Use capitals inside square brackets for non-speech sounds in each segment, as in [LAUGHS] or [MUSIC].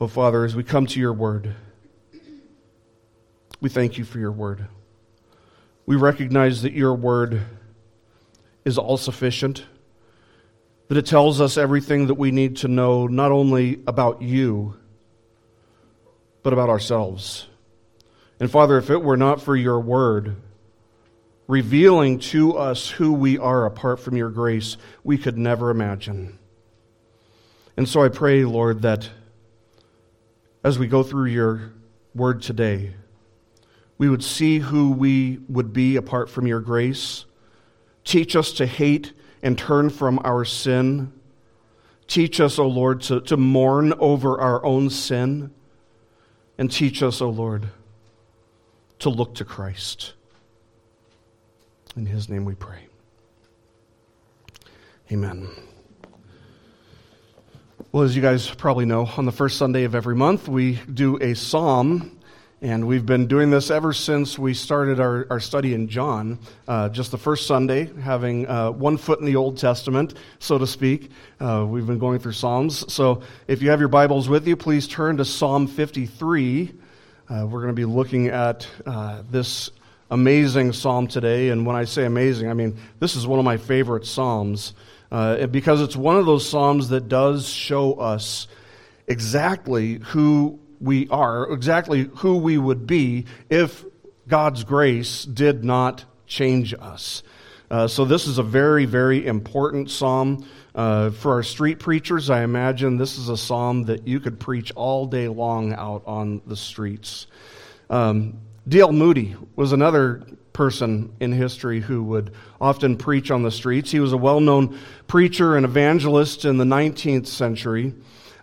Oh, Father, as we come to your word, we thank you for your word. We recognize that your word is all sufficient, that it tells us everything that we need to know, not only about you, but about ourselves. And Father, if it were not for your word, revealing to us who we are apart from your grace, we could never imagine. And so I pray, Lord, that as we go through your word today, we would see who we would be apart from your grace. Teach us to hate and turn from our sin. Teach us, O oh Lord, to, to mourn over our own sin. And teach us, O oh Lord, to look to Christ. In his name we pray. Amen. Well, as you guys probably know, on the first Sunday of every month, we do a psalm, and we've been doing this ever since we started our, our study in John. Uh, just the first Sunday, having uh, one foot in the Old Testament, so to speak. Uh, we've been going through Psalms. So if you have your Bibles with you, please turn to Psalm 53. Uh, we're going to be looking at uh, this amazing psalm today. And when I say amazing, I mean this is one of my favorite psalms uh, because it's one of those Psalms that does show us exactly who we are, exactly who we would be if God's grace did not change us. Uh, so, this is a very, very important psalm. Uh, for our street preachers, I imagine this is a psalm that you could preach all day long out on the streets. Um, D.L. Moody was another person in history who would often preach on the streets. He was a well known preacher and evangelist in the 19th century.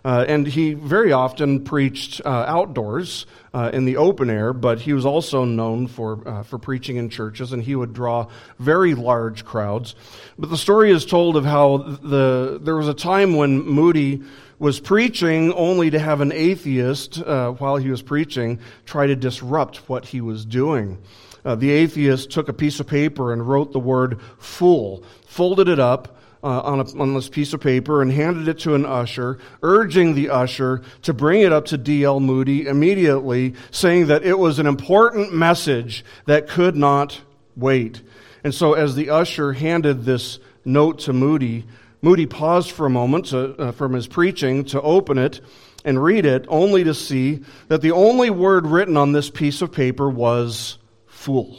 Uh, and he very often preached uh, outdoors uh, in the open air, but he was also known for, uh, for preaching in churches, and he would draw very large crowds. But the story is told of how the, there was a time when Moody was preaching only to have an atheist, uh, while he was preaching, try to disrupt what he was doing uh, the atheist took a piece of paper and wrote the word fool, folded it up uh, on, a, on this piece of paper, and handed it to an usher, urging the usher to bring it up to D.L. Moody immediately, saying that it was an important message that could not wait. And so, as the usher handed this note to Moody, Moody paused for a moment to, uh, from his preaching to open it and read it, only to see that the only word written on this piece of paper was fool.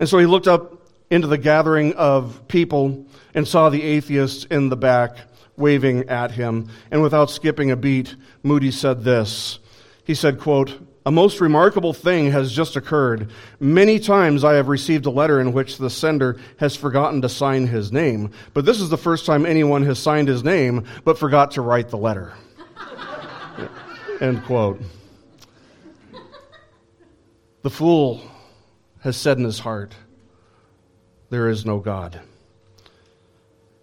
And so he looked up into the gathering of people and saw the atheist in the back waving at him. And without skipping a beat, Moody said this. He said, quote, a most remarkable thing has just occurred. Many times I have received a letter in which the sender has forgotten to sign his name, but this is the first time anyone has signed his name but forgot to write the letter. [LAUGHS] End quote. The fool has said in his heart, There is no God.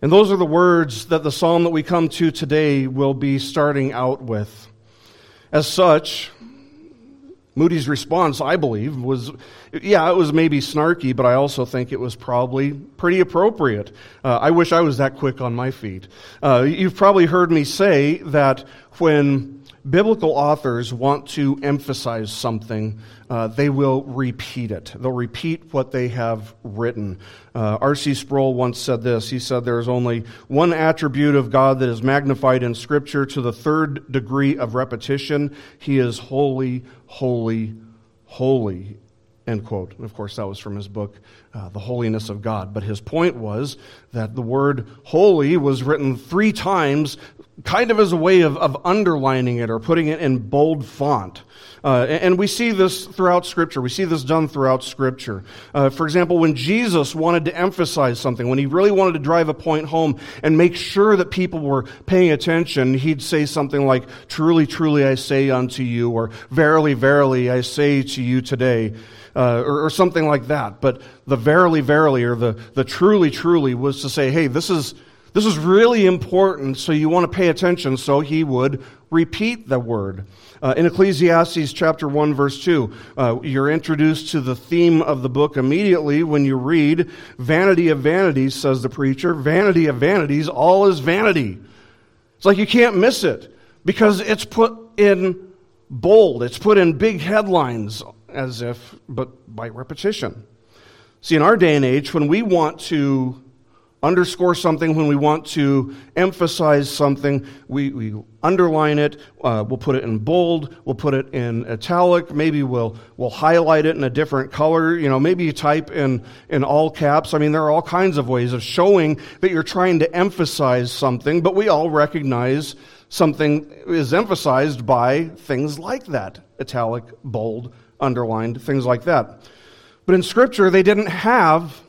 And those are the words that the psalm that we come to today will be starting out with. As such, Moody's response, I believe, was yeah, it was maybe snarky, but I also think it was probably pretty appropriate. Uh, I wish I was that quick on my feet. Uh, you've probably heard me say that when biblical authors want to emphasize something, uh, they will repeat it. They'll repeat what they have written. Uh, R.C. Sproul once said this. He said, There is only one attribute of God that is magnified in Scripture to the third degree of repetition. He is holy, holy, holy. End quote. Of course, that was from his book, uh, The Holiness of God. But his point was that the word holy was written three times kind of as a way of, of underlining it or putting it in bold font. Uh, and we see this throughout Scripture. We see this done throughout Scripture. Uh, for example, when Jesus wanted to emphasize something, when he really wanted to drive a point home and make sure that people were paying attention, he'd say something like, Truly, truly, I say unto you, or Verily, verily, I say to you today. Uh, or, or, something like that. But the verily, verily, or the, the truly, truly was to say, hey, this is, this is really important, so you want to pay attention. So he would repeat the word. Uh, in Ecclesiastes chapter 1, verse 2, uh, you're introduced to the theme of the book immediately when you read, Vanity of vanities, says the preacher, vanity of vanities, all is vanity. It's like you can't miss it. because it's put in bold, it's put in big headlines as if, but by repetition. See, in our day and age, when we want to underscore something, when we want to emphasize something, we, we underline it, uh, we'll put it in bold, we'll put it in italic, maybe we'll, we'll highlight it in a different color. You know, maybe you type in, in all caps. I mean, there are all kinds of ways of showing that you're trying to emphasize something, but we all recognize something is emphasized by things like that italic, bold, underlined, things like that. But in Scripture, they didn't have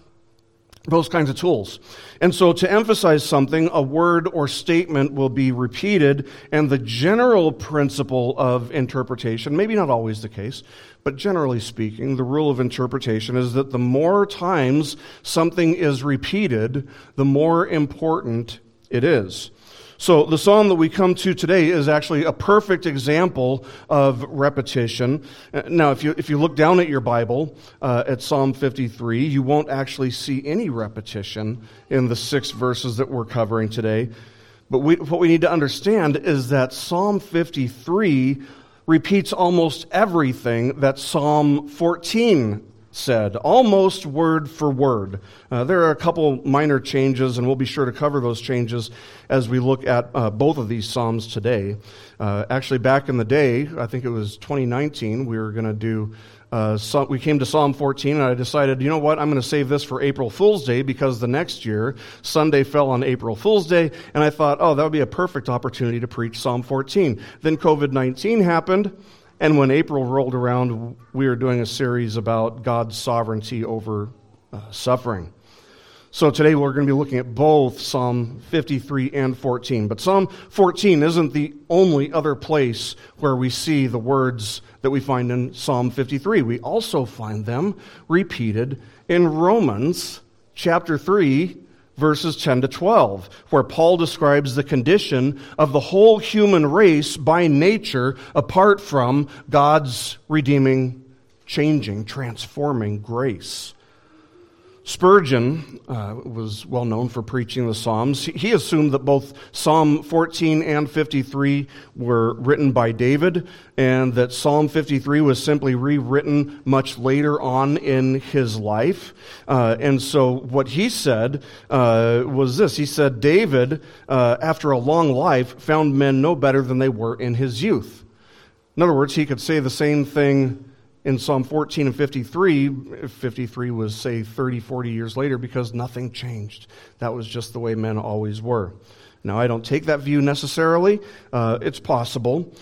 those kinds of tools. And so to emphasize something, a word or statement will be repeated, and the general principle of interpretation, maybe not always the case, but generally speaking, the rule of interpretation is that the more times something is repeated, the more important it is. So, the psalm that we come to today is actually a perfect example of repetition. Now, if you, if you look down at your Bible uh, at Psalm 53, you won't actually see any repetition in the six verses that we're covering today. But we, what we need to understand is that Psalm 53 repeats almost everything that Psalm 14 said, almost word for word. Uh, there are a couple minor changes, and we'll be sure to cover those changes as we look at uh, both of these Psalms today. Uh, actually, back in the day, I think it was 2019, we were going to do. Uh, we came to Psalm 14, and I decided, you know what, I'm going to save this for April Fool's Day because the next year, Sunday fell on April Fool's Day, and I thought, oh, that would be a perfect opportunity to preach Psalm 14. Then COVID 19 happened, and when April rolled around, we were doing a series about God's sovereignty over uh, suffering. So today we're going to be looking at both Psalm 53 and 14. But Psalm 14 isn't the only other place where we see the words that we find in Psalm 53. We also find them repeated in Romans chapter 3, verses 10 to 12, where Paul describes the condition of the whole human race by nature apart from God's redeeming, changing, transforming grace. Spurgeon uh, was well known for preaching the Psalms. He assumed that both Psalm 14 and 53 were written by David, and that Psalm 53 was simply rewritten much later on in his life. Uh, and so, what he said uh, was this He said, David, uh, after a long life, found men no better than they were in his youth. In other words, he could say the same thing in Psalm 14 and 53, 53 was, say, 30, 40 years later because nothing changed. That was just the way men always were. Now, I don't take that view necessarily. Uh, it's possible.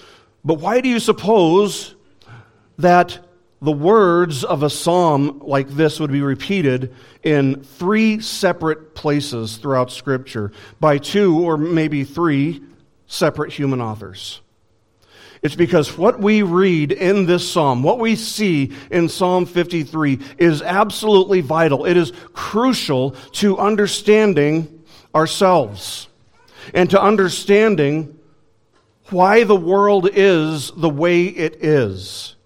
But why do you suppose that the words of a psalm like this would be repeated in three separate places throughout Scripture by two or maybe three separate human authors? It's because what we read in this psalm, what we see in Psalm 53, is absolutely vital. It is crucial to understanding ourselves and to understanding why the world is the way it is.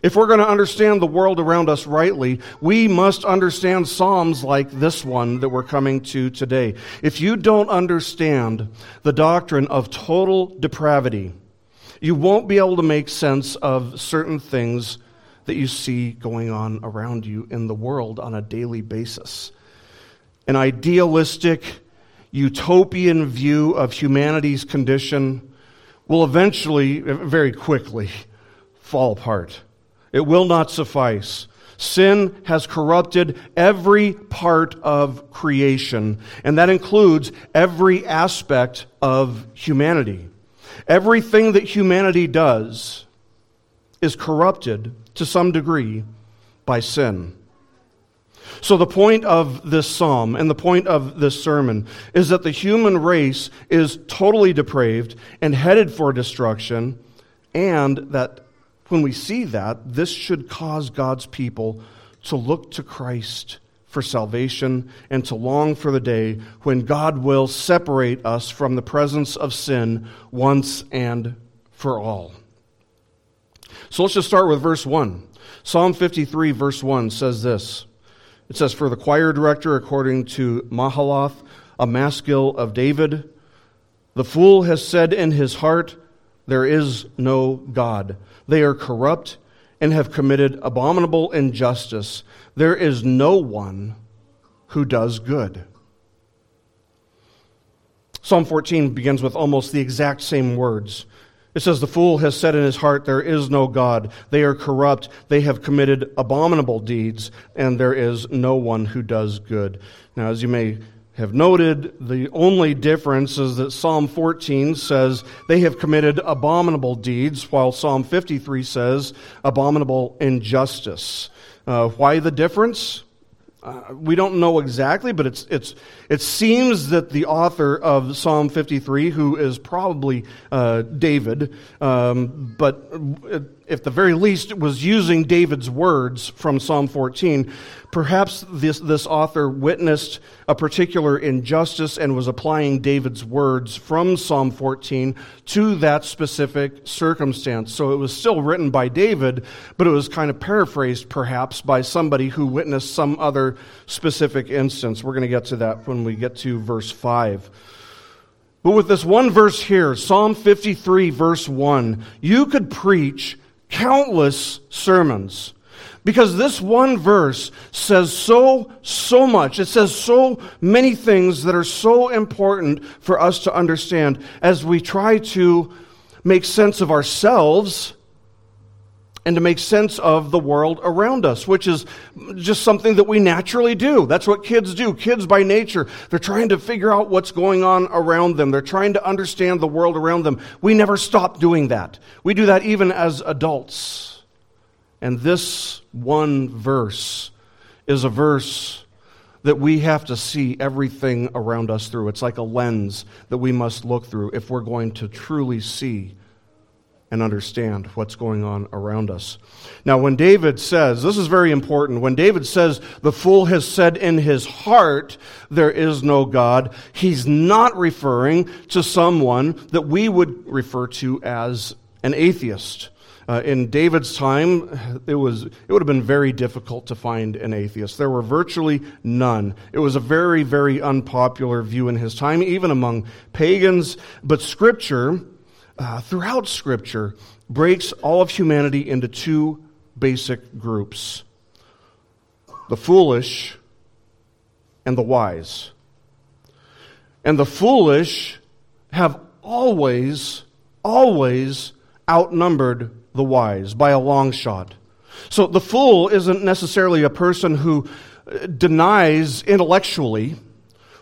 If we're going to understand the world around us rightly, we must understand Psalms like this one that we're coming to today. If you don't understand the doctrine of total depravity, you won't be able to make sense of certain things that you see going on around you in the world on a daily basis. An idealistic, utopian view of humanity's condition will eventually, very quickly, fall apart. It will not suffice. Sin has corrupted every part of creation, and that includes every aspect of humanity. Everything that humanity does is corrupted to some degree by sin. So, the point of this psalm and the point of this sermon is that the human race is totally depraved and headed for destruction, and that when we see that, this should cause God's people to look to Christ for salvation and to long for the day when God will separate us from the presence of sin once and for all. So let's just start with verse 1. Psalm 53, verse 1 says this It says, For the choir director, according to Mahalath, a maskil of David, The fool has said in his heart, There is no God. They are corrupt and have committed abominable injustice. There is no one who does good. Psalm 14 begins with almost the exact same words. It says, The fool has said in his heart, There is no God. They are corrupt. They have committed abominable deeds, and there is no one who does good. Now, as you may have noted, the only difference is that Psalm 14 says they have committed abominable deeds, while Psalm 53 says abominable injustice. Uh, why the difference? Uh, we don't know exactly, but it's, it's, it seems that the author of Psalm 53, who is probably uh, David, um, but at the very least was using David's words from Psalm 14, perhaps this, this author witnessed a particular injustice and was applying David's words from Psalm 14 to that specific circumstance. So it was still written by David, but it was kind of paraphrased perhaps by somebody who witnessed some other specific instance. We're going to get to that when we get to verse 5. But with this one verse here, Psalm 53, verse 1, you could preach countless sermons. Because this one verse says so, so much. It says so many things that are so important for us to understand as we try to make sense of ourselves and to make sense of the world around us, which is just something that we naturally do. That's what kids do. Kids, by nature, they're trying to figure out what's going on around them. They're trying to understand the world around them. We never stop doing that. We do that even as adults. And this one verse is a verse that we have to see everything around us through. It's like a lens that we must look through if we're going to truly see and understand what's going on around us. Now, when David says, this is very important, when David says, the fool has said in his heart, there is no God, he's not referring to someone that we would refer to as an atheist. Uh, in David's time, it, was, it would have been very difficult to find an atheist. There were virtually none. It was a very, very unpopular view in his time, even among pagans. But Scripture, uh, throughout Scripture breaks all of humanity into two basic groups the foolish and the wise. And the foolish have always, always outnumbered the wise by a long shot. So the fool isn't necessarily a person who uh, denies intellectually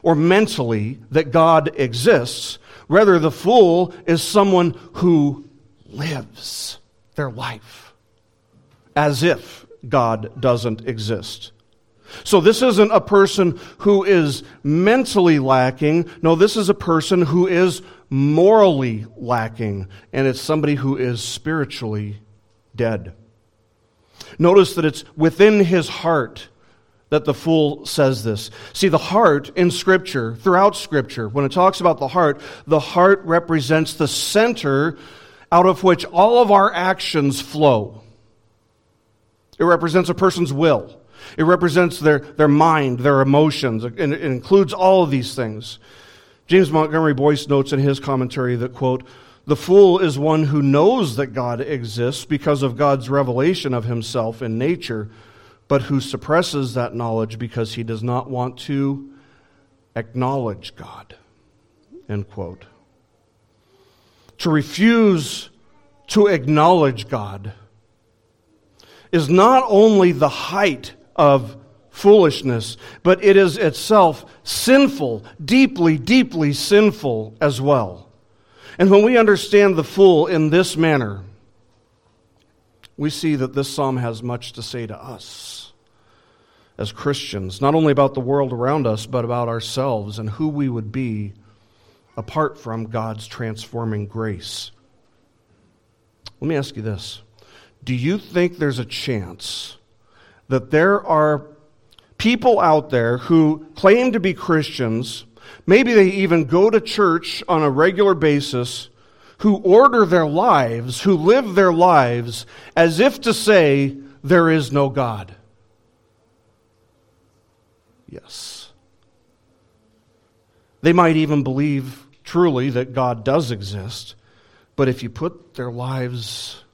or mentally that God exists. Rather, the fool is someone who lives their life as if God doesn't exist. So, this isn't a person who is mentally lacking. No, this is a person who is morally lacking, and it's somebody who is spiritually dead. Notice that it's within his heart that the fool says this. See, the heart in Scripture, throughout Scripture, when it talks about the heart, the heart represents the center out of which all of our actions flow. It represents a person's will. It represents their, their mind, their emotions. and it includes all of these things. James Montgomery Boice notes in his commentary that, quote, the fool is one who knows that God exists because of God's revelation of himself in nature, but who suppresses that knowledge because he does not want to acknowledge God. End quote. To refuse to acknowledge God is not only the height of foolishness, but it is itself sinful, deeply, deeply sinful as well. And when we understand the fool in this manner, we see that this psalm has much to say to us as Christians, not only about the world around us, but about ourselves and who we would be apart from God's transforming grace. Let me ask you this Do you think there's a chance that there are people out there who claim to be Christians, maybe they even go to church on a regular basis, who order their lives, who live their lives as if to say, there is no God? Yes. They might even believe truly that God does exist, but if you put their lives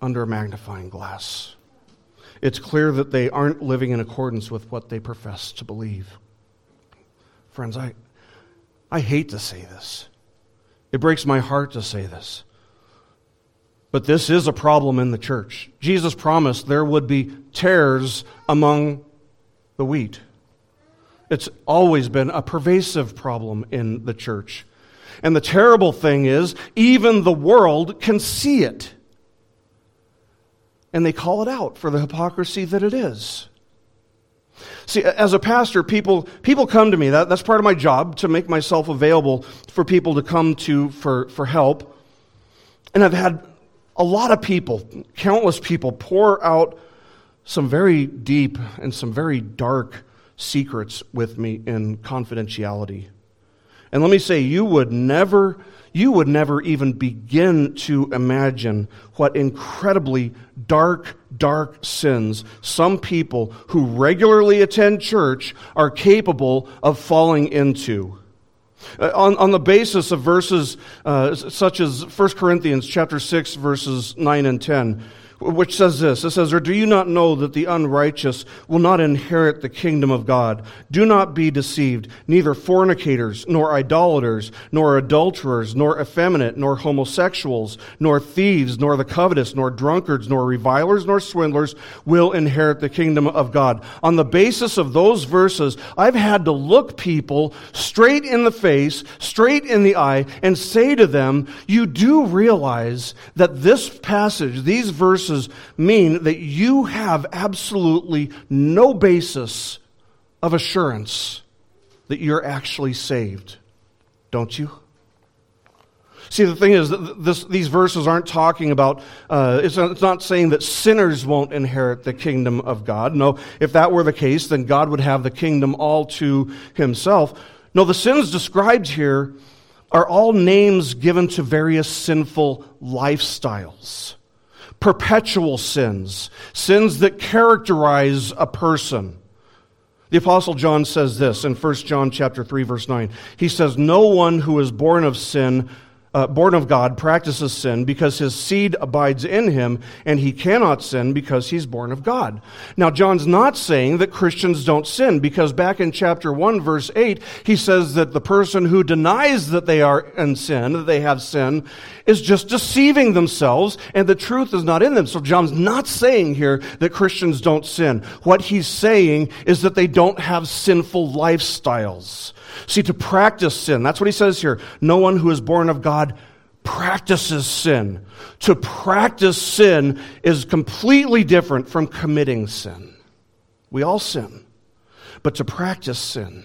under a magnifying glass, it's clear that they aren't living in accordance with what they profess to believe. Friends, I, I hate to say this. It breaks my heart to say this. But this is a problem in the church. Jesus promised there would be tares among the wheat. It's always been a pervasive problem in the church. And the terrible thing is, even the world can see it. And they call it out for the hypocrisy that it is. See, as a pastor, people, people come to me. That, that's part of my job, to make myself available for people to come to for, for help. And I've had a lot of people, countless people, pour out some very deep and some very dark secrets with me in confidentiality. And let me say, you would never, you would never even begin to imagine what incredibly dark, dark sins some people who regularly attend church are capable of falling into. Uh, on, on the basis of verses uh, such as 1 Corinthians chapter 6, verses 9 and 10, which says this. It says or do you not know that the unrighteous will not inherit the kingdom of god? Do not be deceived. Neither fornicators nor idolaters nor adulterers nor effeminate nor homosexuals nor thieves nor the covetous nor drunkards nor revilers nor swindlers will inherit the kingdom of god. On the basis of those verses i've had to look people straight in the face straight in the eye and say to them you do realize that this passage these verses verses mean that you have absolutely no basis of assurance that you're actually saved, don't you? See, the thing is, this, these verses aren't talking about, uh, it's, not, it's not saying that sinners won't inherit the kingdom of God. No, if that were the case, then God would have the kingdom all to himself. No, the sins described here are all names given to various sinful lifestyles perpetual sins, sins that characterize a person. The apostle John says this in 1 John chapter 3 verse 9. He says no one who is born of sin uh, born of God practices sin because his seed abides in him, and he cannot sin because he's born of God. Now, John's not saying that Christians don't sin because back in chapter 1, verse 8, he says that the person who denies that they are in sin, that they have sin, is just deceiving themselves, and the truth is not in them. So, John's not saying here that Christians don't sin. What he's saying is that they don't have sinful lifestyles. See, to practice sin, that's what he says here. No one who is born of God practices sin. To practice sin is completely different from committing sin. We all sin. But to practice sin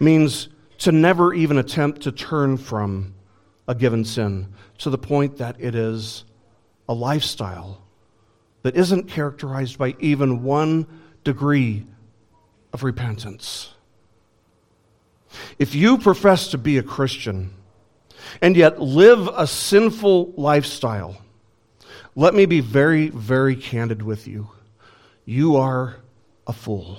means to never even attempt to turn from a given sin to the point that it is a lifestyle that isn't characterized by even one degree of repentance. If you profess to be a Christian and yet live a sinful lifestyle, let me be very, very candid with you. You are a fool.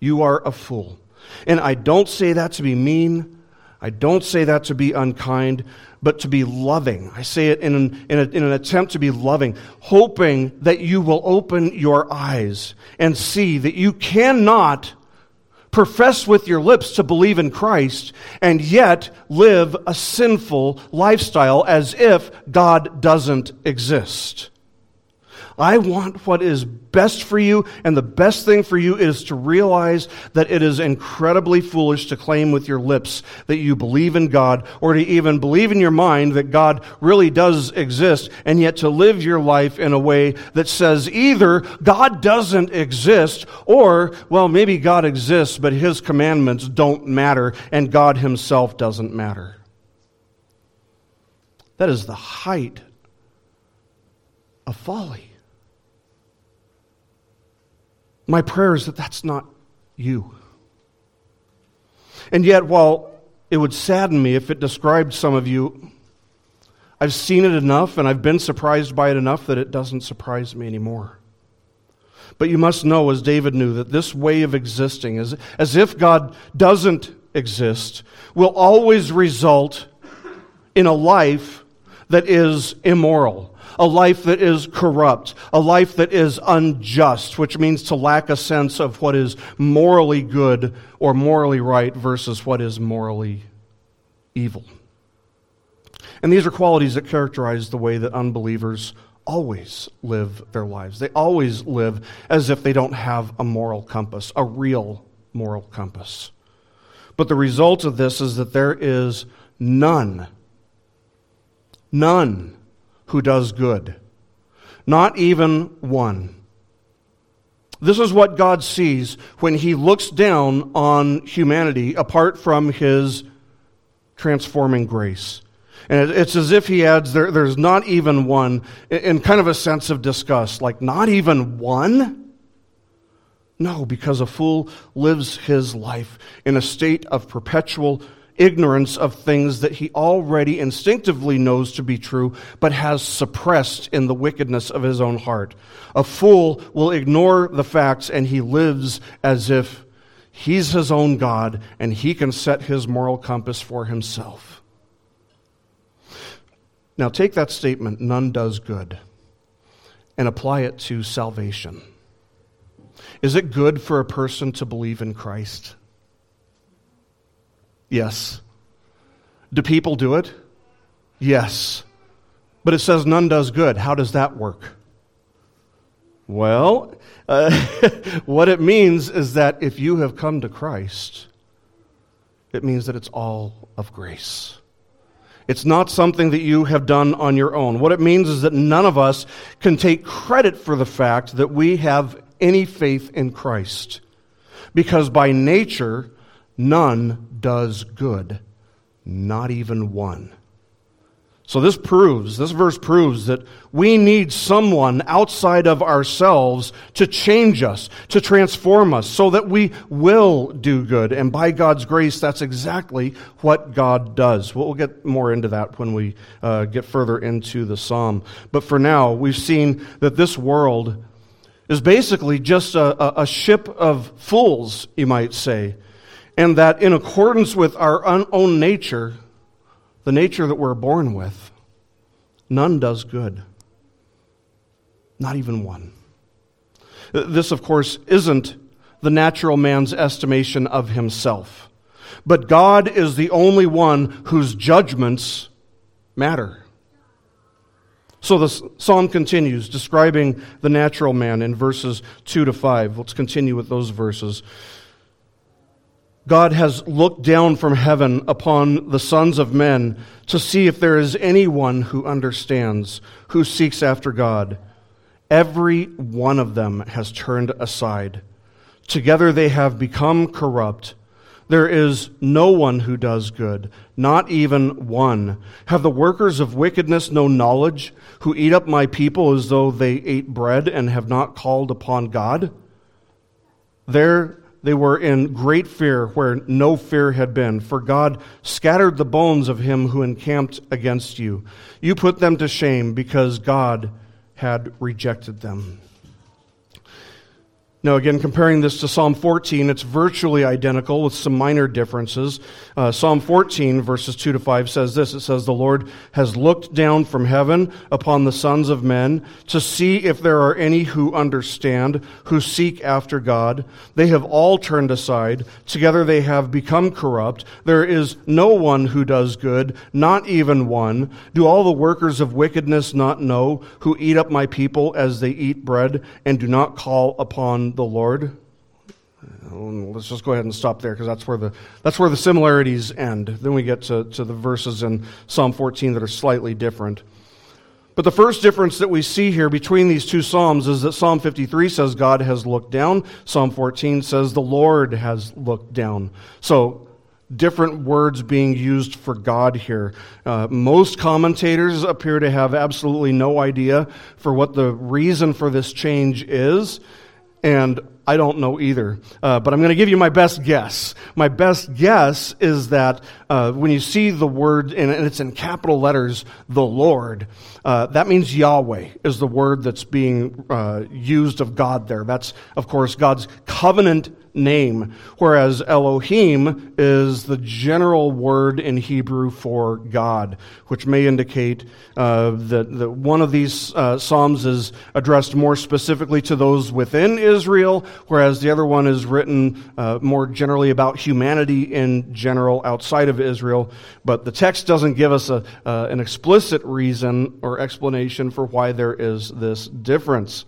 You are a fool. And I don't say that to be mean. I don't say that to be unkind, but to be loving. I say it in an, in, a, in an attempt to be loving, hoping that you will open your eyes and see that you cannot profess with your lips to believe in Christ and yet live a sinful lifestyle as if God doesn't exist. I want what is best for you, and the best thing for you is to realize that it is incredibly foolish to claim with your lips that you believe in God, or to even believe in your mind that God really does exist, and yet to live your life in a way that says either God doesn't exist, or, well, maybe God exists, but his commandments don't matter, and God himself doesn't matter. That is the height of folly. My prayer is that that's not you. And yet, while it would sadden me if it described some of you, I've seen it enough and I've been surprised by it enough that it doesn't surprise me anymore. But you must know, as David knew, that this way of existing, as, as if God doesn't exist will always result in a life that is immoral, a life that is corrupt, a life that is unjust, which means to lack a sense of what is morally good or morally right versus what is morally evil. And these are qualities that characterize the way that unbelievers always live their lives. They always live as if they don't have a moral compass, a real moral compass. But the result of this is that there is none, none who does good. Not even one. This is what God sees when He looks down on humanity apart from His transforming grace. And it's as if he adds, there, there's not even one, in kind of a sense of disgust, like, not even one? No, because a fool lives his life in a state of perpetual ignorance of things that he already instinctively knows to be true, but has suppressed in the wickedness of his own heart. A fool will ignore the facts and he lives as if he's his own God and he can set his moral compass for himself. Now, take that statement, none does good, and apply it to salvation. Is it good for a person to believe in Christ? Yes. Do people do it? Yes. But it says none does good. How does that work? Well, [LAUGHS] uh, what it means is that if you have come to Christ, it means that it's all of grace. It's not something that you have done on your own. What it means is that none of us can take credit for the fact that we have any faith in Christ. Because by nature, none does good, not even one. So this proves, this verse proves that we need someone outside of ourselves to change us, to transform us, so that we will do good. And by God's grace, that's exactly what God does. We'll get more into that when we uh, get further into the psalm. But for now, we've seen that this world is basically just a, a ship of fools, you might say. And that in accordance with our own nature, the nature that we're born with, none does good. Not even one. This, of course, isn't the natural man's estimation of himself. But God is the only one whose judgments matter. So the psalm continues, describing the natural man in verses 2 to 5. Let's continue with those verses. God has looked down from heaven upon the sons of men to see if there is anyone who understands, who seeks after God. Every one of them has turned aside. Together they have become corrupt. There is no one who does good, not even one. Have the workers of wickedness no knowledge, who eat up my people as though they ate bread and have not called upon God? There they were in great fear where no fear had been, for God scattered the bones of him who encamped against you. You put them to shame because God had rejected them. Now, again, comparing this to Psalm 14, it's virtually identical with some minor differences. Uh, Psalm 14, verses 2 to 5 says this It says, The Lord has looked down from heaven upon the sons of men to see if there are any who understand, who seek after God. They have all turned aside. Together they have become corrupt. There is no one who does good, not even one. Do all the workers of wickedness not know, who eat up my people as they eat bread, and do not call upon the Lord. Let's just go ahead and stop there because that's where the that's where the similarities end. Then we get to, to the verses in Psalm 14 that are slightly different. But the first difference that we see here between these two Psalms is that Psalm 53 says God has looked down. Psalm 14 says the Lord has looked down. So different words being used for God here. Uh, most commentators appear to have absolutely no idea for what the reason for this change is and I don't know either. Uh, but I'm going to give you my best guess. My best guess is that uh, when you see the word, and it's in capital letters, the Lord, uh, that means Yahweh is the word that's being uh, used of God there. That's, of course, God's covenant name, whereas Elohim is the general word in Hebrew for God, which may indicate uh, that, that one of these uh, Psalms is addressed more specifically to those within Israel, whereas the other one is written uh, more generally about humanity in general outside of Israel. But the text doesn't give us a, uh, an explicit reason or explanation for why there is this difference.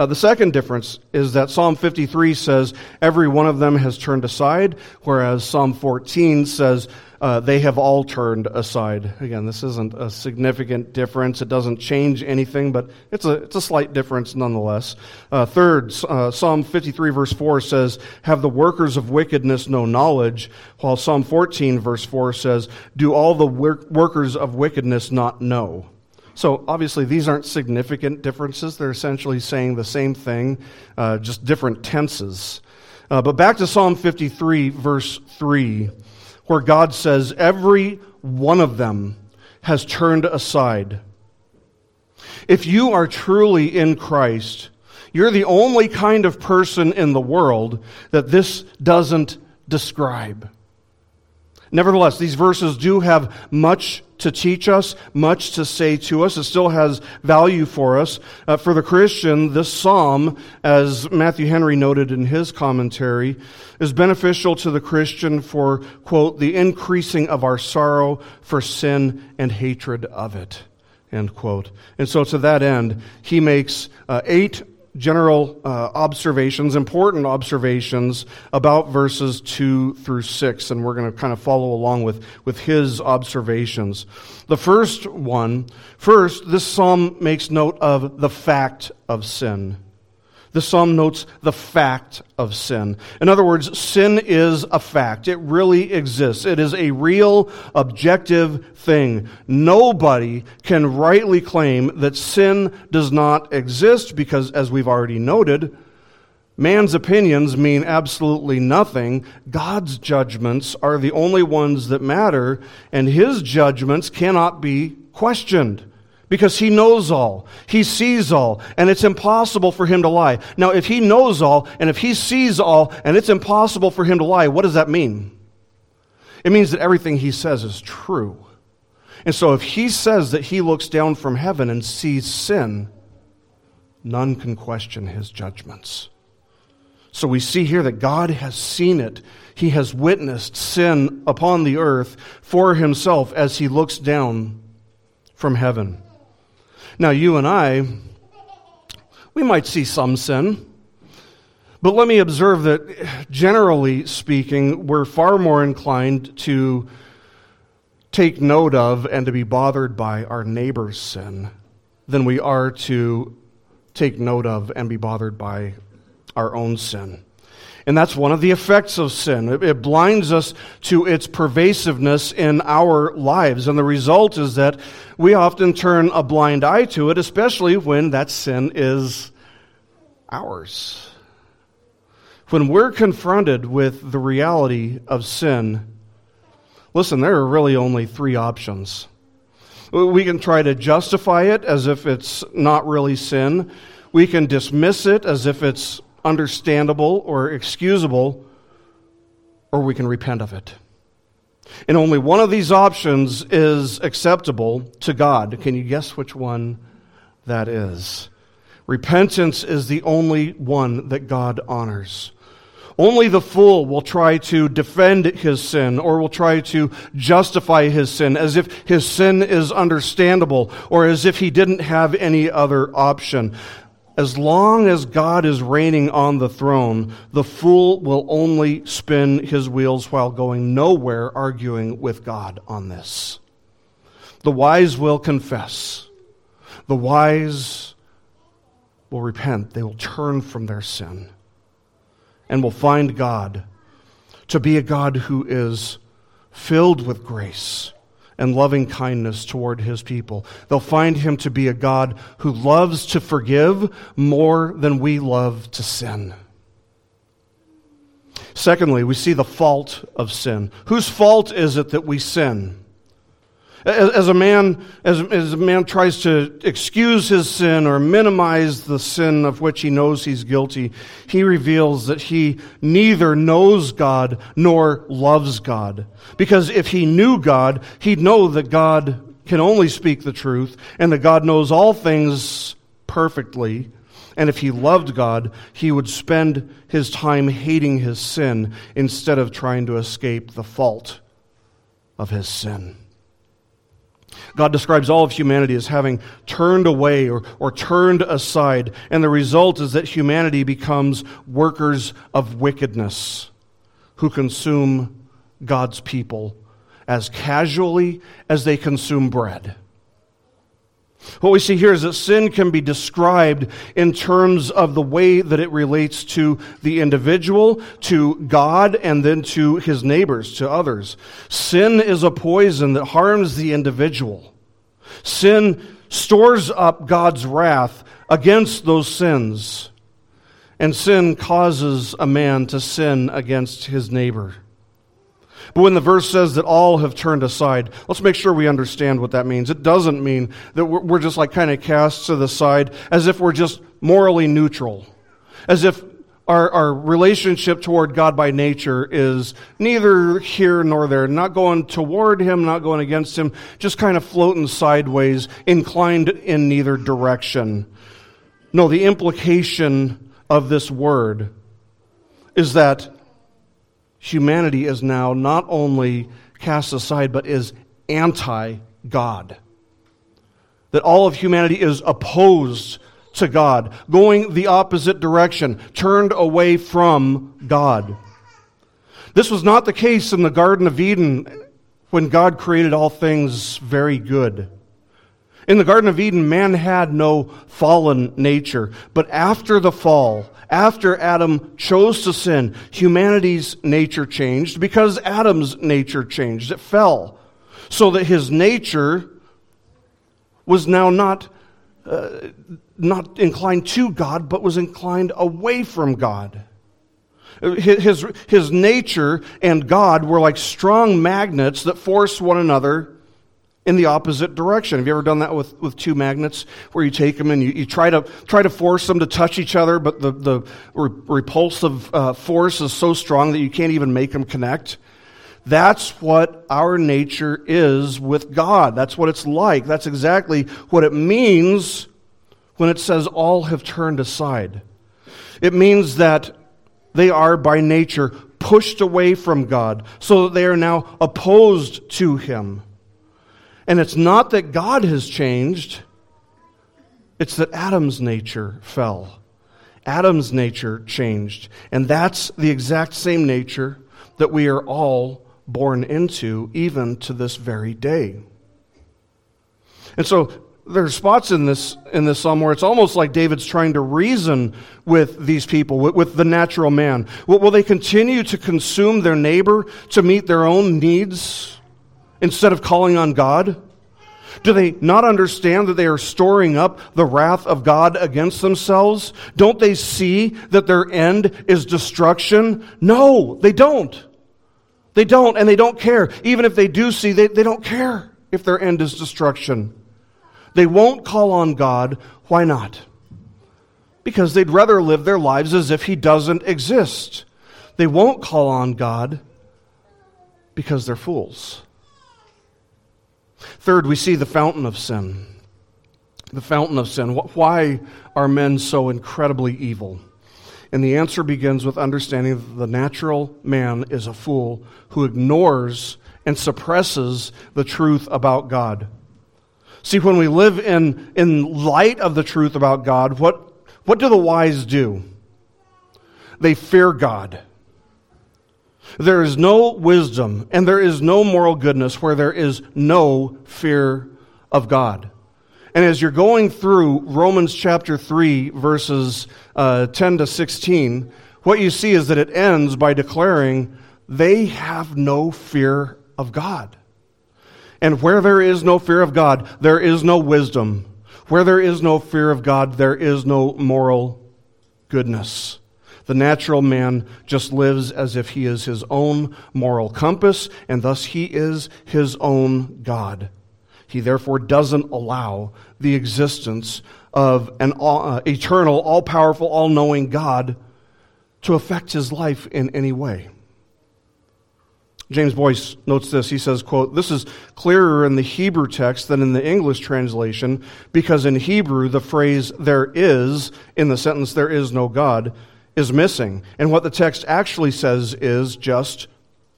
Uh, the second difference is that Psalm 53 says, Every one of them has turned aside, whereas Psalm 14 says, uh, they have all turned aside. Again, this isn't a significant difference. It doesn't change anything, but it's a, it's a slight difference nonetheless. Uh, third, uh, Psalm 53, verse 4 says, Have the workers of wickedness no knowledge, while Psalm 14, verse 4 says, Do all the workers of wickedness not know? So obviously, these aren't significant differences. They're essentially saying the same thing, uh, just different tenses. Uh, but back to Psalm 53, verse 3, where God says, Every one of them has turned aside. If you are truly in Christ, you're the only kind of person in the world that this doesn't describe. Nevertheless, these verses do have much to teach us, much to say to us. It still has value for us. Uh, for the Christian, this psalm, as Matthew Henry noted in his commentary, is beneficial to the Christian for, quote, the increasing of our sorrow for sin and hatred of it, end quote. And so to that end, he makes uh, eight general uh, observations, important observations about verses 2 through 6, and we're going to kind of follow along with, with his observations. The first one, first, this psalm makes note of the fact of sin. The psalm notes the fact of sin. In other words, sin is a fact. It really exists. It is a real, objective thing. Nobody can rightly claim that sin does not exist because, as we've already noted, man's opinions mean absolutely nothing. God's judgments are the only ones that matter, and his judgments cannot be questioned because he knows all. He sees all, and it's impossible for him to lie. Now, if he knows all, and if he sees all, and it's impossible for him to lie, what does that mean? It means that everything he says is true. And so, if he says that he looks down from heaven and sees sin, none can question his judgments. So, we see here that God has seen it. He has witnessed sin upon the earth for himself as he looks down from heaven. Now, you and I, we might see some sin. But let me observe that generally speaking, we're far more inclined to take note of and to be bothered by our neighbor's sin than we are to take note of and be bothered by our own sin. And that's one of the effects of sin. It, blinds us to its pervasiveness in our lives. And the result is that we often turn a blind eye to it, especially when that sin is ours. When we're confronted with the reality of sin, listen, there are really only three options. We can try to justify it as if it's not really sin. We can dismiss it as if it's understandable or excusable, or we can repent of it. And only one of these options is acceptable to God. Can you guess which one that is? Repentance is the only one that God honors. Only the fool will try to defend his sin or will try to justify his sin as if his sin is understandable or as if he didn't have any other option. As long as God is reigning on the throne, the fool will only spin his wheels while going nowhere arguing with God on this. The wise will confess. The wise will repent. They will turn from their sin and will find God to be a God who is filled with grace and loving kindness toward his people. They'll find him to be a God who loves to forgive more than we love to sin. Secondly, we see the fault of sin. Whose fault is it that we sin? As, a man, as, as a man tries to excuse his sin or minimize the sin of which he knows he's guilty, he reveals that he neither knows God nor loves God. Because if he knew God, he'd know that God can only speak the truth and that God knows all things perfectly. And if he loved God, he would spend his time hating his sin instead of trying to escape the fault of his sin. God describes all of humanity as having turned away or, or turned aside, and the result is that humanity becomes workers of wickedness who consume God's people as casually as they consume bread. What we see here is that sin can be described in terms of the way that it relates to the individual, to God, and then to his neighbors, to others. Sin is a poison that harms the individual. Sin stores up God's wrath against those sins, and sin causes a man to sin against his neighbor. But when the verse says that all have turned aside, let's make sure we understand what that means. It doesn't mean that we're just like kind of cast to the side as if we're just morally neutral, as if our, our relationship toward God by nature is neither here nor there, not going toward Him, not going against Him, just kind of floating sideways, inclined in neither direction. No, the implication of this word is that humanity is now not only cast aside, but is anti God. That all of humanity is opposed to God, going the opposite direction, turned away from God. This was not the case in the Garden of Eden when God created all things very good. In the Garden of Eden, man had no fallen nature. But after the fall, after Adam chose to sin, humanity's nature changed because Adam's nature changed. It fell. So that his nature was now not, uh, not inclined to God, but was inclined away from God. His, his nature and God were like strong magnets that force one another in the opposite direction. Have you ever done that with, with two magnets where you take them and you, you try, to, try to force them to touch each other, but the, the re- repulsive uh, force is so strong that you can't even make them connect? That's what our nature is with God. That's what it's like. That's exactly what it means when it says all have turned aside. It means that they are by nature pushed away from God, so that they are now opposed to Him. And it's not that God has changed, it's that Adam's nature fell. Adam's nature changed. And that's the exact same nature that we are all born into, even to this very day. And so there are spots in this in this psalm where it's almost like David's trying to reason with these people, with, with, the natural man. Will, will they continue to consume their neighbor to meet their own needs? Instead of calling on God? Do they not understand that they are storing up the wrath of God against themselves? Don't they see that their end is destruction? No, they don't. They don't, and they don't care. Even if they do see, they, they don't care if their end is destruction. They won't call on God. Why not? Because they'd rather live their lives as if He doesn't exist. They won't call on God because they're fools. Third, we see the fountain of sin. The fountain of sin. Why are men so incredibly evil? And the answer begins with understanding that the natural man is a fool who ignores and suppresses the truth about God. See, when we live in, in light of the truth about God, what, what do the wise do? They fear God. There is no wisdom and there is no moral goodness where there is no fear of God. And as you're going through Romans chapter 3, verses uh, 10 to 16, what you see is that it ends by declaring they have no fear of God. And where there is no fear of God, there is no wisdom. Where there is no fear of God, there is no moral goodness. The natural man just lives as if he is his own moral compass, and thus he is his own God. He therefore doesn't allow the existence of an all, uh, eternal, all powerful, all knowing God to affect his life in any way. James Boice notes this. He says, quote, This is clearer in the Hebrew text than in the English translation, because in Hebrew the phrase there is, in the sentence there is no God, is missing. And what the text actually says is just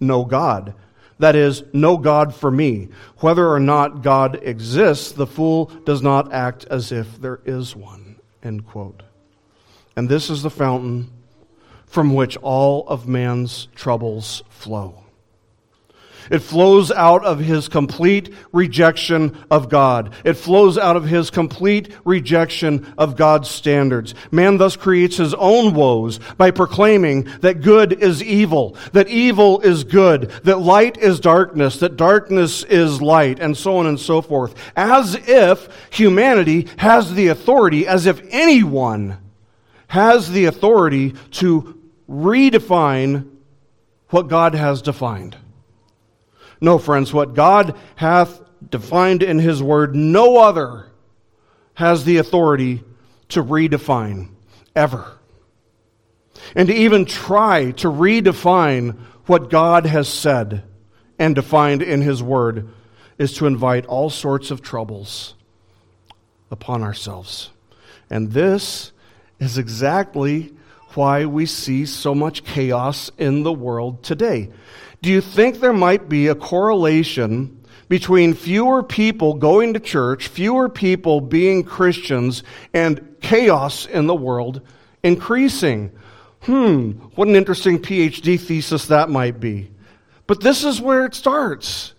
no God. That is, no God for me. Whether or not God exists, the fool does not act as if there is one. End quote. And this is the fountain from which all of man's troubles flow. It flows out of his complete rejection of God. It flows out of his complete rejection of God's standards. Man thus creates his own woes by proclaiming that good is evil, that evil is good, that light is darkness, that darkness is light, and so on and so forth. As if humanity has the authority, as if anyone has the authority to redefine what God has defined. No, friends, what God hath defined in His Word, no other has the authority to redefine ever. And to even try to redefine what God has said and defined in His Word is to invite all sorts of troubles upon ourselves. And this is exactly why we see so much chaos in the world today. Do you think there might be a correlation between fewer people going to church, fewer people being Christians, and chaos in the world increasing? Hmm, what an interesting PhD thesis that might be. But this is where it starts.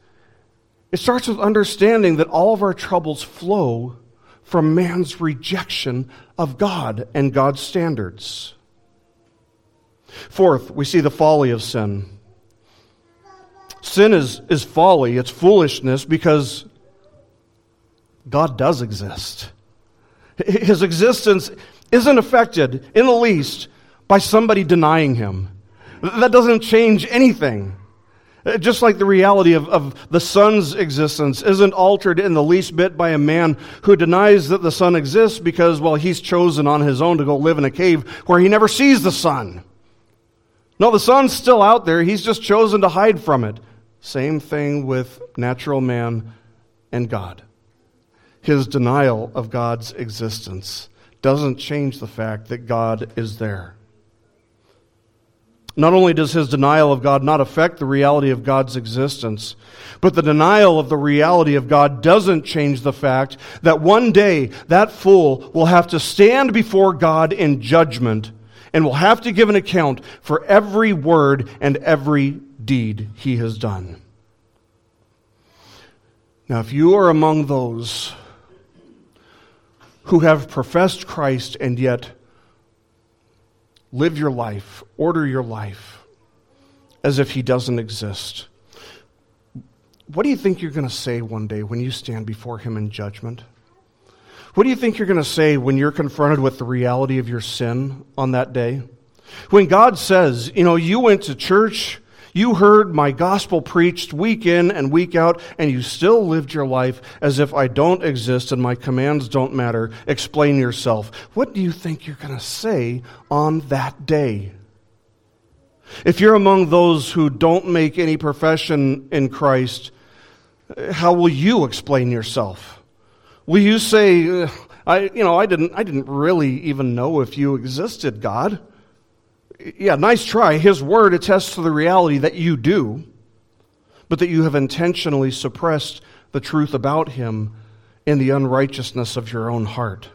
It starts with understanding that all of our troubles flow from man's rejection of God and God's standards. Fourth, we see the folly of sin. Sin is, is folly, it's foolishness because God does exist. His existence isn't affected in the least by somebody denying him. That doesn't change anything. Just like the reality of, of the sun's existence isn't altered in the least bit by a man who denies that the sun exists because, well, he's chosen on his own to go live in a cave where he never sees the sun. No, the sun's still out there. He's just chosen to hide from it. Same thing with natural man and God. His denial of God's existence doesn't change the fact that God is there. Not only does his denial of God not affect the reality of God's existence, but the denial of the reality of God doesn't change the fact that one day that fool will have to stand before God in judgment and will have to give an account for every word and every deed he has done. Now, if you are among those who have professed Christ and yet live your life, order your life as if he doesn't exist, what do you think you're going to say one day when you stand before him in judgment? What do you think you're going to say when you're confronted with the reality of your sin on that day? When God says, you know, you went to church, you heard my gospel preached week in and week out, and you still lived your life as if I don't exist and my commands don't matter. Explain yourself. What do you think you're going to say on that day? If you're among those who don't make any profession in Christ, how will you explain yourself? Will you say, uh, I, you know, I didn't, I didn't really even know if you existed, God? yeah, nice try. His word attests to the reality that you do, but that you have intentionally suppressed the truth about him in the unrighteousness of your own heart.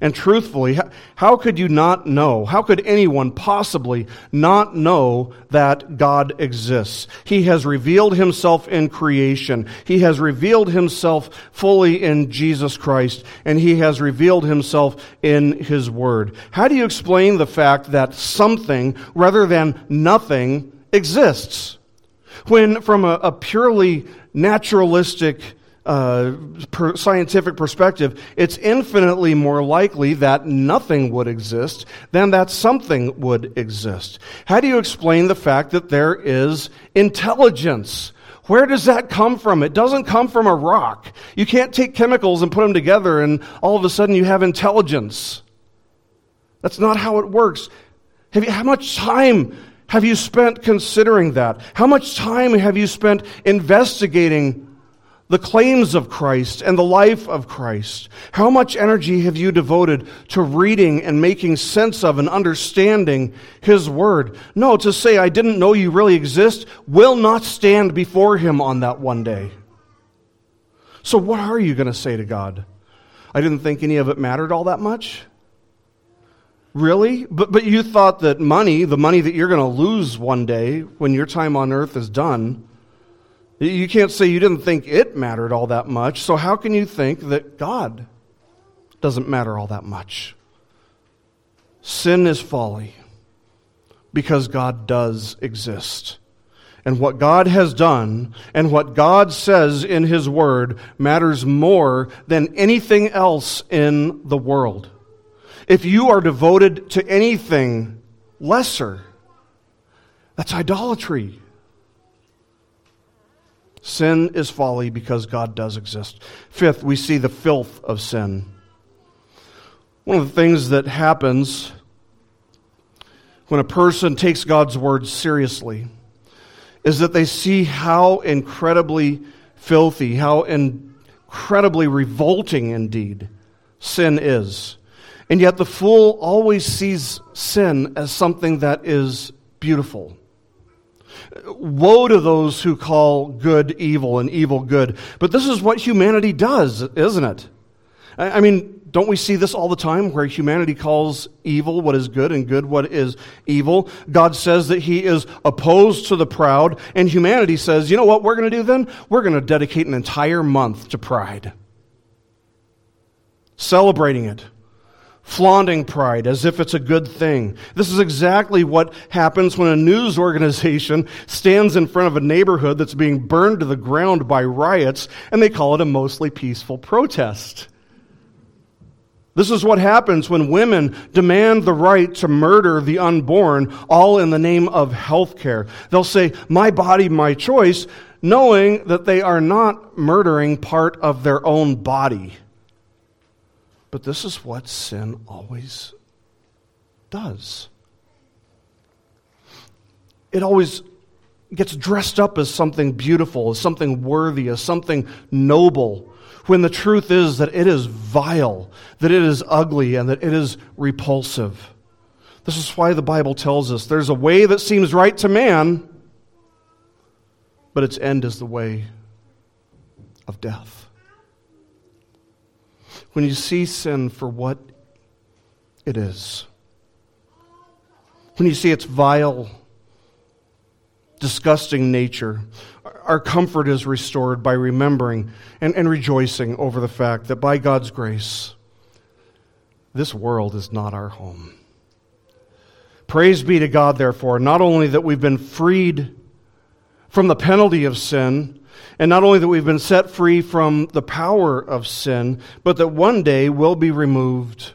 And truthfully, how could you not know? How could anyone possibly not know that God exists? He has revealed himself in creation. He has revealed himself fully in Jesus Christ, and he has revealed himself in his word. How do you explain the fact that something rather than nothing exists? When, from a, a purely naturalistic uh, per scientific perspective, it's infinitely more likely that nothing would exist than that something would exist. How do you explain the fact that there is intelligence? Where does that come from? It doesn't come from a rock. You can't take chemicals and put them together and all of a sudden you have intelligence. That's not how it works. Have You, how much time have you spent considering that? How much time have you spent investigating the claims of Christ and the life of Christ? How much energy have you devoted to reading and making sense of and understanding His Word? No, to say, I didn't know you really exist, will not stand before Him on that one day. So, what are you going to say to God? I didn't think any of it mattered all that much. Really? But, but you thought that money, the money that you're going to lose one day when your time on earth is done, you can't say you didn't think it mattered all that much. So, how can you think that God doesn't matter all that much? Sin is folly because God does exist. And what God has done and what God says in His Word matters more than anything else in the world. If you are devoted to anything lesser, that's idolatry. Sin is folly because God does exist. Fifth, we see the filth of sin. One of the things that happens when a person takes God's word seriously is that they see how incredibly filthy, how incredibly revolting indeed sin is. And yet the fool always sees sin as something that is beautiful. Woe to those who call good evil and evil good. But this is what humanity does, isn't it? I mean, don't we see this all the time where humanity calls evil what is good and good what is evil? God says that He is opposed to the proud, and humanity says, you know what we're going to do then? We're going to dedicate an entire month to pride, celebrating it flaunting pride as if it's a good thing. This is exactly what happens when a news organization stands in front of a neighborhood that's being burned to the ground by riots and they call it a mostly peaceful protest. This is what happens when women demand the right to murder the unborn, all in the name of health care. They'll say, My body, my choice, knowing that they are not murdering part of their own body. But this is what sin always does. It always gets dressed up as something beautiful, as something worthy, as something noble, when the truth is that it is vile, that it is ugly, and that it is repulsive. This is why the Bible tells us there's a way that seems right to man, but its end is the way of death when you see sin for what it is, when you see its vile, disgusting nature, our comfort is restored by remembering and, and rejoicing over the fact that by God's grace, this world is not our home. Praise be to God, therefore, not only that we've been freed from the penalty of sin and not only that we've been set free from the power of sin, but that one day we'll be removed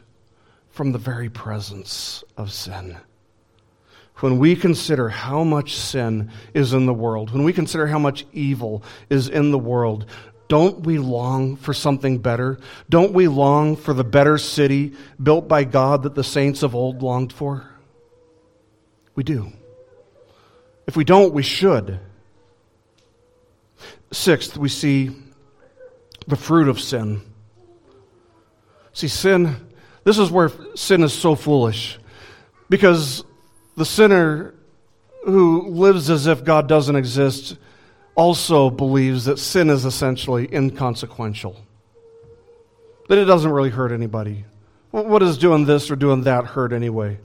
from the very presence of sin. When we consider how much sin is in the world, when we consider how much evil is in the world, don't we long for something better? Don't we long for the better city built by God that the saints of old longed for? We do. If we don't, we should. Sixth, we see the fruit of sin. See, sin, this is where sin is so foolish. Because the sinner who lives as if God doesn't exist also believes that sin is essentially inconsequential, that it doesn't really hurt anybody. What does doing this or doing that hurt anyway?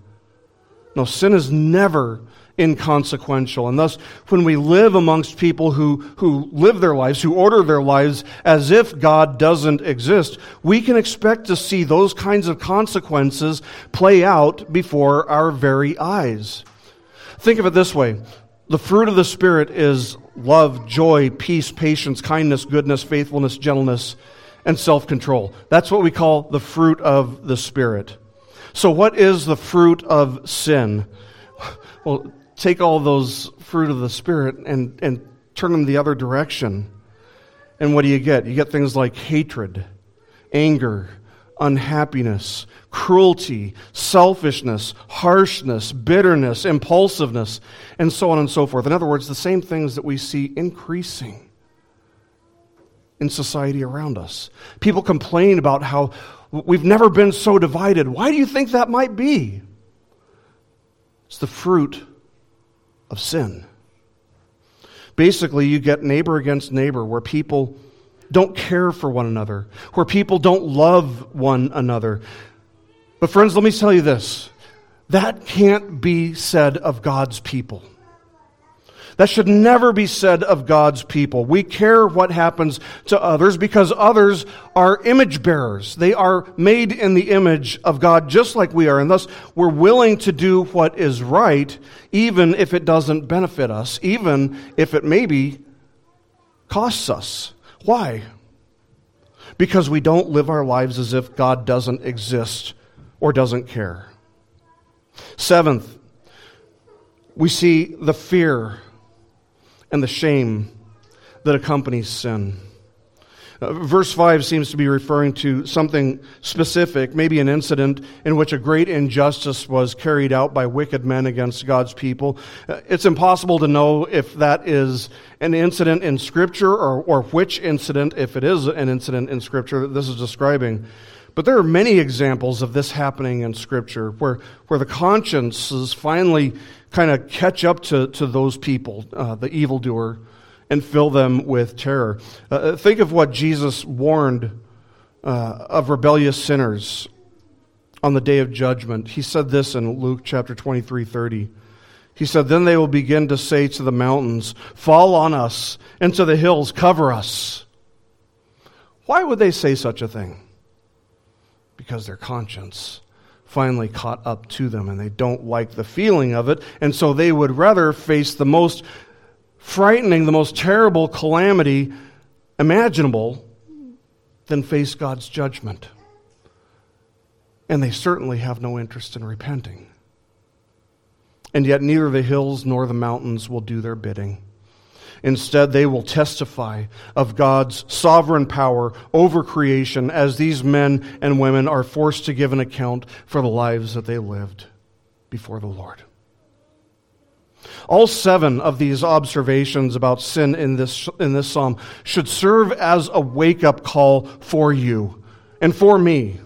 No, sin is never inconsequential. And thus, when we live amongst people who, who live their lives, who order their lives as if God doesn't exist, we can expect to see those kinds of consequences play out before our very eyes. Think of it this way the fruit of the Spirit is love, joy, peace, patience, kindness, goodness, faithfulness, gentleness, and self control. That's what we call the fruit of the Spirit. So, what is the fruit of sin? [LAUGHS] Well, take all those fruit of the Spirit and, and turn them the other direction. And what do you get? You get things like hatred, anger, unhappiness, cruelty, selfishness, harshness, bitterness, impulsiveness, and so on and so forth. In other words, the same things that we see increasing in society around us. People complain about how we've never been so divided. Why do you think that might be? It's the fruit of sin. Basically, you get neighbor against neighbor where people don't care for one another, where people don't love one another. But, friends, let me tell you this that can't be said of God's people. That should never be said of God's people. We care what happens to others because others are image bearers. They are made in the image of God just like we are, and thus we're willing to do what is right, even if it doesn't benefit us, even if it maybe costs us. Why? Because we don't live our lives as if God doesn't exist or doesn't care. Seventh, we see the fear and the shame that accompanies sin. Uh, verse 5 seems to be referring to something specific, maybe an incident in which a great injustice was carried out by wicked men against God's people. Uh, it's impossible to know if that is an incident in Scripture or, or which incident, if it is an incident in Scripture that this is describing. But there are many examples of this happening in Scripture where, where the consciences finally kind of catch up to, to those people, uh, the evildoer and fill them with terror. Uh, uh, think of what Jesus warned uh, of rebellious sinners on the day of judgment. He said this in Luke chapter 23 30. He said, Then they will begin to say to the mountains, Fall on us, and to the hills, cover us. Why would they say such a thing? Because their conscience finally caught up to them and they don't like the feeling of it, and so they would rather face the most frightening, the most terrible calamity imaginable than face God's judgment. And they certainly have no interest in repenting. And yet, neither the hills nor the mountains will do their bidding. Instead, they will testify of God's sovereign power over creation as these men and women are forced to give an account for the lives that they lived before the Lord. All seven of these observations about sin in this, in this psalm should serve as a wake up call for you and for me.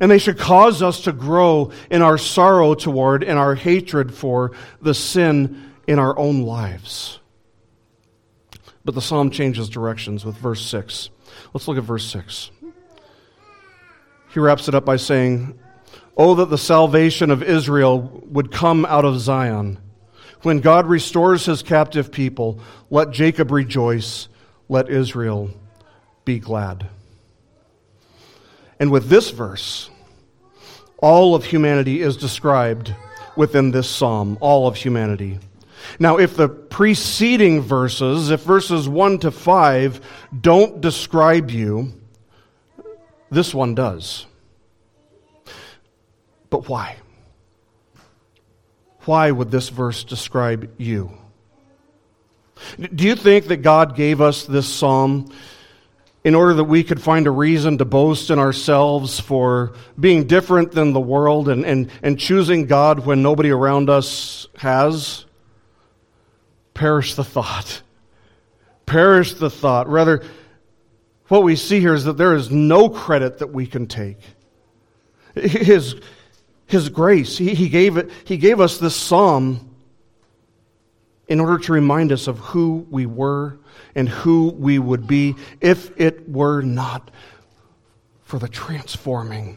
And they should cause us to grow in our sorrow toward and our hatred for the sin in our own lives. But the psalm changes directions with verse 6. Let's look at verse 6. He wraps it up by saying, Oh, that the salvation of Israel would come out of Zion. When God restores his captive people, let Jacob rejoice, let Israel be glad. And with this verse, all of humanity is described within this psalm, all of humanity. Now, if the preceding verses, if verses 1 to 5 don't describe you, this one does. But why? Why would this verse describe you? Do you think that God gave us this psalm in order that we could find a reason to boast in ourselves for being different than the world and, and, and choosing God when nobody around us has? Perish the thought. Perish the thought. Rather, what we see here is that there is no credit that we can take. His, his grace. He, he, gave it, he gave us this psalm in order to remind us of who we were and who we would be if it were not for the transforming,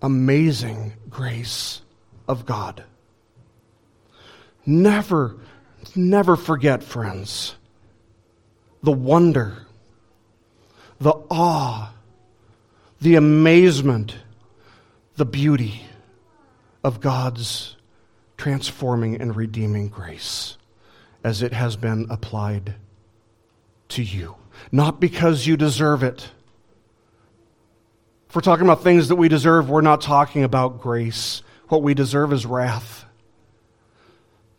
amazing grace of God. Never, never forget, friends, the wonder, the awe, the amazement, the beauty of God's transforming and redeeming grace as it has been applied to you. Not because you deserve it. If we're talking about things that we deserve, we're not talking about grace. What we deserve is wrath.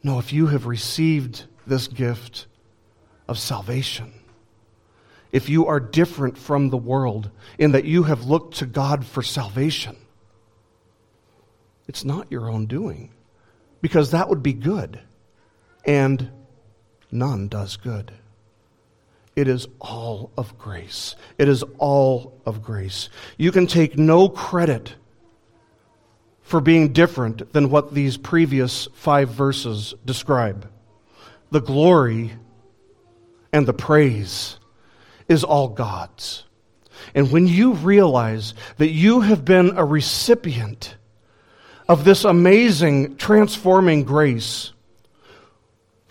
No, if you have received this gift of salvation. If you are different from the world in that you have looked to God for salvation, it's not your own doing because that would be good, and none does good. It is all of grace. It is all of grace. You can take no credit for being different than what these previous five verses describe. The glory and the praise is all God's. And when you realize that you have been a recipient of this amazing, transforming grace,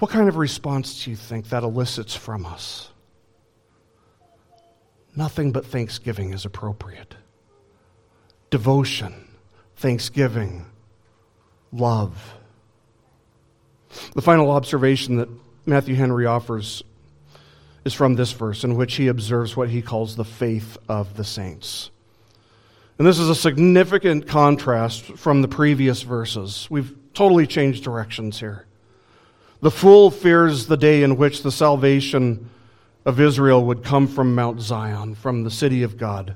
what kind of response do you think that elicits from us? Nothing but thanksgiving is appropriate. Devotion, thanksgiving, love. The final observation that Matthew Henry offers is from this verse, in which he observes what he calls the faith of the saints. And this is a significant contrast from the previous verses. We've totally changed directions here. The fool fears the day in which the salvation of Israel would come from Mount Zion, from the city of God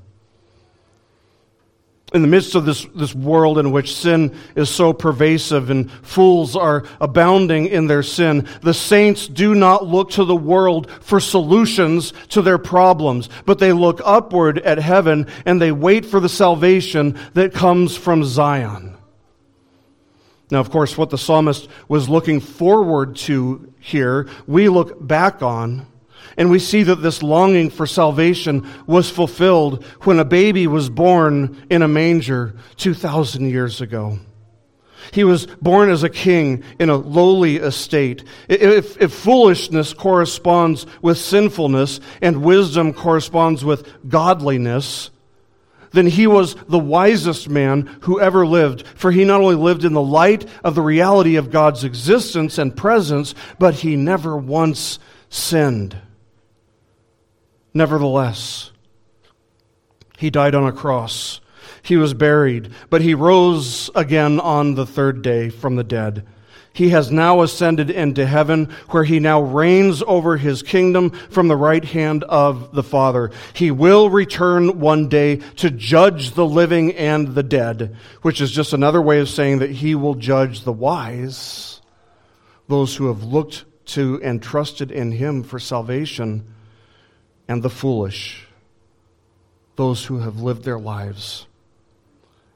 in the midst of this, this world in which sin is so pervasive and fools are abounding in their sin, the saints do not look to the world for solutions to their problems, but they look upward at heaven and they wait for the salvation that comes from Zion. Now, of course, what the psalmist was looking forward to here, we look back on and we see that this longing for salvation was fulfilled when a baby was born in a manger 2,000 years ago. He was born as a king in a lowly estate. If, if, foolishness corresponds with sinfulness and wisdom corresponds with godliness, then he was the wisest man who ever lived, for he not only lived in the light of the reality of God's existence and presence, but he never once sinned. Nevertheless, he died on a cross. He was buried, but he rose again on the third day from the dead. He has now ascended into heaven, where he now reigns over his kingdom from the right hand of the Father. He will return one day to judge the living and the dead, which is just another way of saying that he will judge the wise, those who have looked to and trusted in him for salvation and the foolish, those who have lived their lives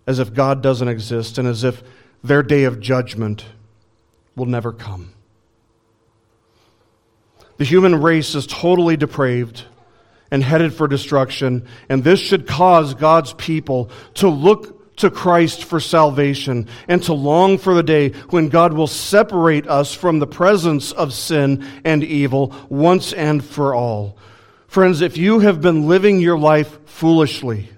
as if God doesn't exist and as if their day of judgment will never come. The human race is totally depraved and headed for destruction, and this should cause God's people to look to Christ for salvation and to long for the day when God will separate us from the presence of sin and evil once and for all. Friends, if you have been living your life foolishly,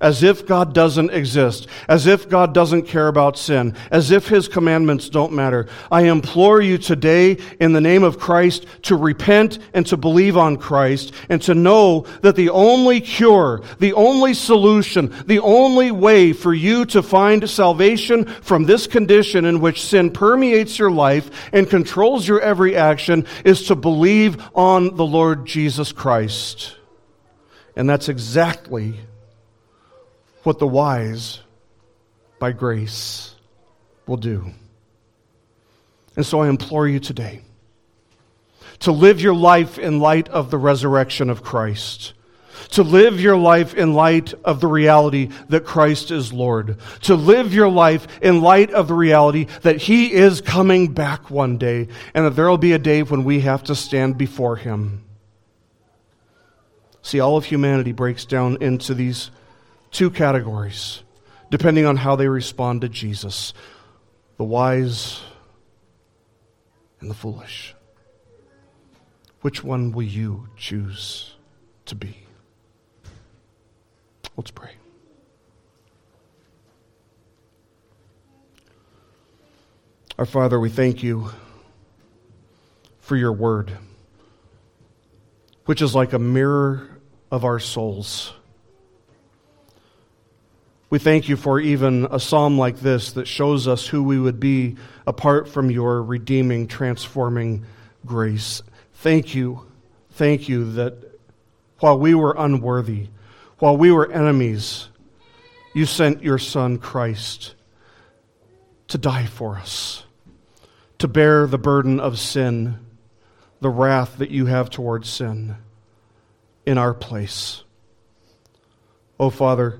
as if God doesn't exist, as if God doesn't care about sin, as if His commandments don't matter. I implore you today, in the name of Christ, to repent and to believe on Christ, and to know that the only cure, the only solution, the only way for you to find salvation from this condition in which sin permeates your life and controls your every action is to believe on the Lord Jesus Christ. And that's exactly what the wise, by grace, will do. And so I implore you today to live your life in light of the resurrection of Christ. To live your life in light of the reality that Christ is Lord. To live your life in light of the reality that He is coming back one day and that there will be a day when we have to stand before Him. See, all of humanity breaks down into these two categories, depending on how they respond to Jesus the wise and the foolish. Which one will you choose to be? Let's pray. Our Father, we thank you for your word, which is like a mirror of our souls. We thank you for even a psalm like this that shows us who we would be apart from your redeeming, transforming grace. Thank you, thank you that while we were unworthy, while we were enemies, you sent your Son, Christ, to die for us, to bear the burden of sin, the wrath that you have towards sin in our place. Oh, Father,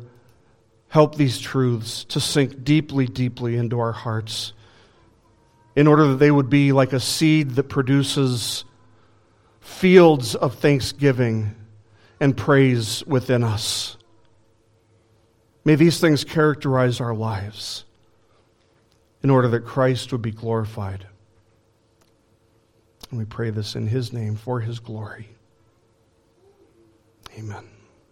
help these truths to sink deeply, deeply into our hearts in order that they would be like a seed that produces fields of thanksgiving and praise within us. May these things characterize our lives in order that Christ would be glorified. And we pray this in His name for His glory. Amen.